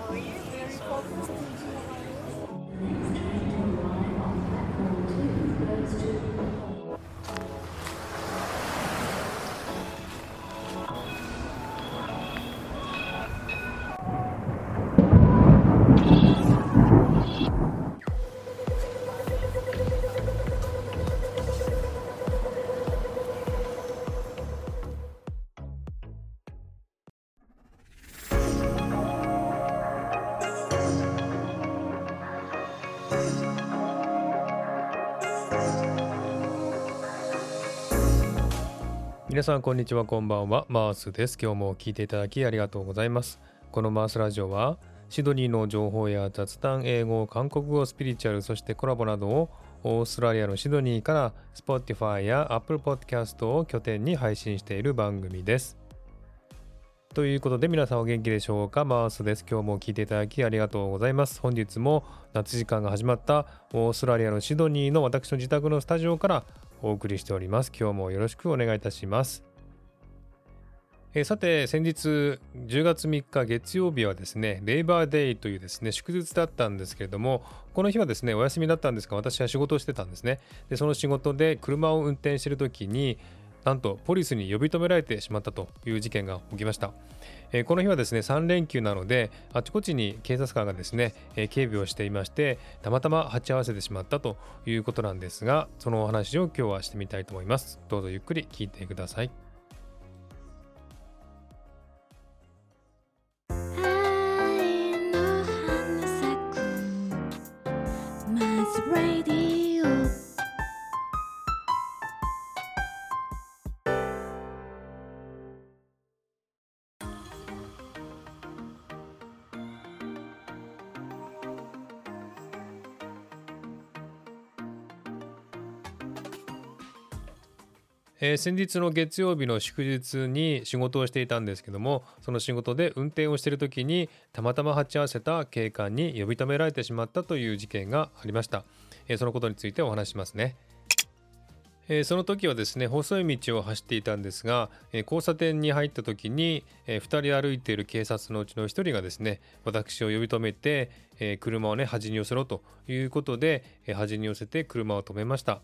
Oh, you're very focused. 皆さんこんにちはこんばんは。マースです。今日も聞いていただきありがとうございます。このマースラジオはシドニーの情報や雑談英語韓国語スピリチュアルそしてコラボなどをオーストラリアのシドニーから Spotify や Apple Podcast を拠点に配信している番組です。ということで皆さんお元気でしょうか？マースです。今日も聞いていただきありがとうございます。本日も夏時間が始まったオーストラリアのシドニーの私の自宅のスタジオからお送りしております。今日もよろしくお願いいたします。えー、さて、先日10月3日月曜日はですね、レイバーデイというですね、祝日だったんですけれども、この日はですね、お休みだったんですが、私は仕事をしてたんですね。で、その仕事で車を運転している時に、なんとポリスに呼び止められてしまったという事件が起きました。え、この日はですね3連休なのであちこちに警察官がですね、え、警備をしていましてたまたま鉢合わせてしまったということなんですがそのお話を今日はしてみたいと思います。どうぞゆっくり聞いてください。えー、先日の月曜日の祝日に仕事をしていたんですけどもその仕事で運転をしている時にたまたま鉢合わせた警官に呼び止められてしまったという事件がありました、えー、そのことについてお話しますねえー、その時はですね細い道を走っていたんですが、え、交差点に入った時に、え、2人歩いている警察のうちの1人がですね私を呼び止めて、え車をね端に寄せろということで、え端に寄せて車を止めました。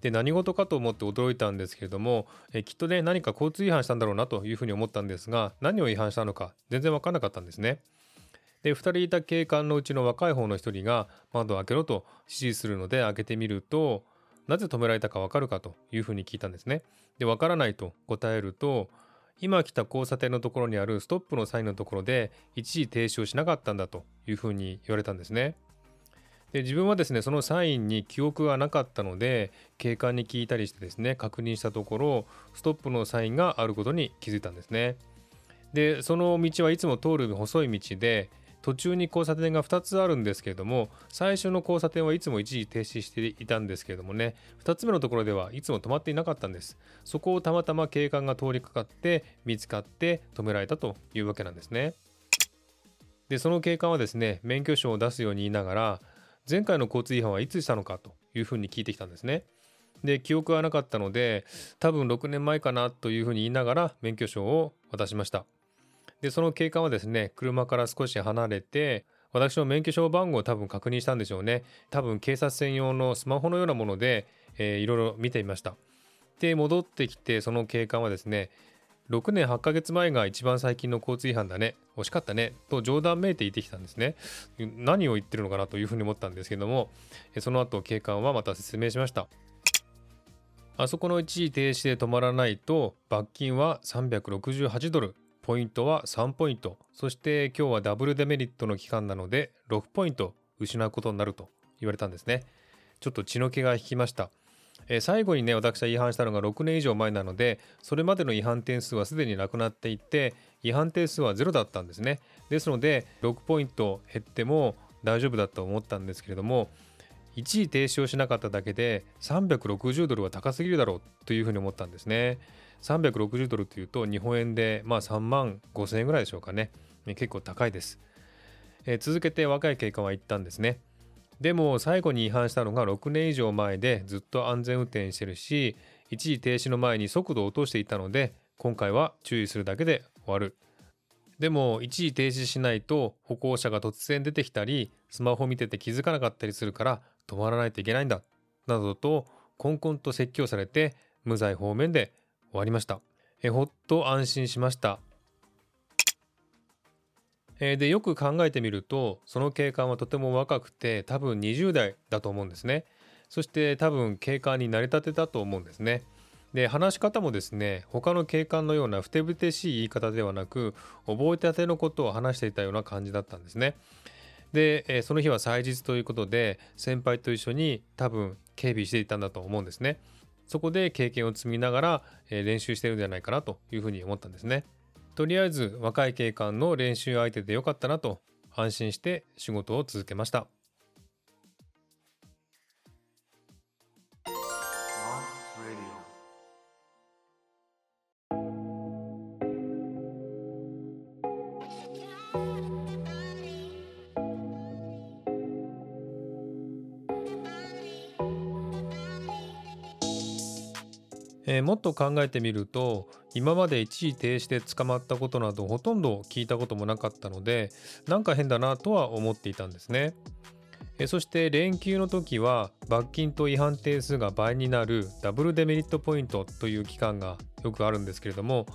で何事かと思って驚いたんですけれども、えきっとね何か交通違反したんだろうなというふうに思ったんですが何を違反したのか全然分からなかったんですね。で2人いた警官のうちの若い方の1人が窓を開けろと指示するので開けてみるとなぜ止められたか分かるかというふうに聞いたんですね。で分からないと答えると今来た交差点のところにあるストップのサインのところで一時停止をしなかったんだというふうに言われたんですね。で自分はですねそのサインに記憶がなかったので警官に聞いたりしてですね確認したところストップのサインがあることに気づいたんですね。でその道はいつも通る細い道で途中に交差点が2つあるんですけれども最初の交差点はいつも一時停止していたんですけれどもね2つ目のところではいつも止まっていなかったんです。そこをたまたま警官が通りかかって見つかって止められたというわけなんですね。でその警官はですね免許証を出すように言いながら前回の交通違反はいつしたのかというふうに聞いてきたんですね。で記憶はなかったので多分6年前かなというふうに言いながら免許証を渡しました。でその警官はですね車から少し離れて私の免許証番号を多分確認したんでしょうね多分警察専用のスマホのようなもので、えー、いろいろ見てみましたで戻ってきてその警官はですね6年8ヶ月前が一番最近の交通違反だね。惜しかったね。と冗談めいて言ってきたんですね。何を言ってるのかなというふうに思ったんですけどもその後警官はまた説明しました。あそこの一時停止で止まらないと罰金は368ドル。ポイントは3ポイント。そして今日はダブルデメリットの期間なので6ポイント失うことになると言われたんですね。ちょっと血の気が引きました。え、最後にね私は違反したのが6年以上前なのでそれまでの違反点数はすでになくなっていて違反点数は0だったんですね。ですので6ポイント減っても大丈夫だと思ったんですけれども一時停止をしなかっただけで360ドルは高すぎるだろうというふうに思ったんですね。360ドルというと日本円でまあ3万5千円ぐらいでしょうかね。結構高いです、えー、続けて若い警官は言ったんですね。でも最後に違反したのが6年以上前でずっと安全運転してるし一時停止の前に速度を落としていたので今回は注意するだけで終わる。でも一時停止しないと歩行者が突然出てきたりスマホ見てて気づかなかったりするから止まらないといけないんだなどとコンコンと説教されて無罪方面で終わりました。えほっと安心しました。えでよく考えてみるとその警官はとても若くて多分20代だと思うんですね。そして多分警官になりたてだと思うんですね。で話し方もですね他の警官のようなふてぶてしい言い方ではなく覚えたてのことを話していたような感じだったんですね。で、えその日は祭日ということで先輩と一緒に多分警備していたんだと思うんですね。そこで経験を積みながら、え練習してるんじゃないかなというふうに思ったんですね。とりあえず若い警官の練習相手でよかったなと安心して仕事を続けました。えー、もっと考えてみると今まで一時停止で捕まったことなどほとんど聞いたこともなかったのでなんか変だなとは思っていたんですね。えそして連休の時は罰金と違反定数が倍になるダブルデメリットポイントという期間がよくあるんですけれども、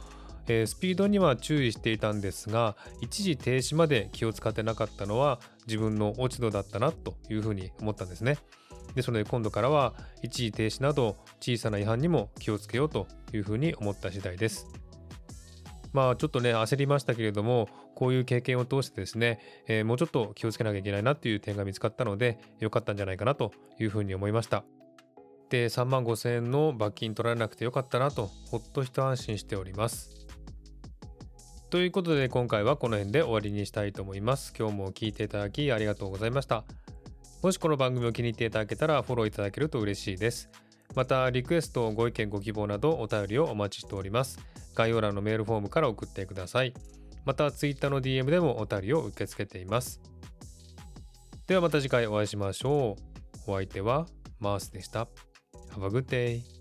えスピードには注意していたんですが一時停止まで気を使ってなかったのは自分の落ち度だったなというふうに思ったんですね。ですので今度からは一時停止など小さな違反にも気をつけようというふうに思った次第です。まあちょっとね焦りましたけれどもこういう経験を通してですね、えー、もうちょっと気をつけなきゃいけないなっていう点が見つかったので良かったんじゃないかなというふうに思いました。で3万5000円の罰金取られなくてよかったなとほっと一安心しております。ということで今回はこの辺で終わりにしたいと思います。今日も聴いていただきありがとうございました。もしこの番組を気に入っていただけたらフォローいただけると嬉しいです。また、リクエスト、ご意見、ご希望などお便りをお待ちしております。概要欄のメールフォームから送ってください。また、Twitter の DM でもお便りを受け付けています。ではまた次回お会いしましょう。お相手はマースでした。Have a good day.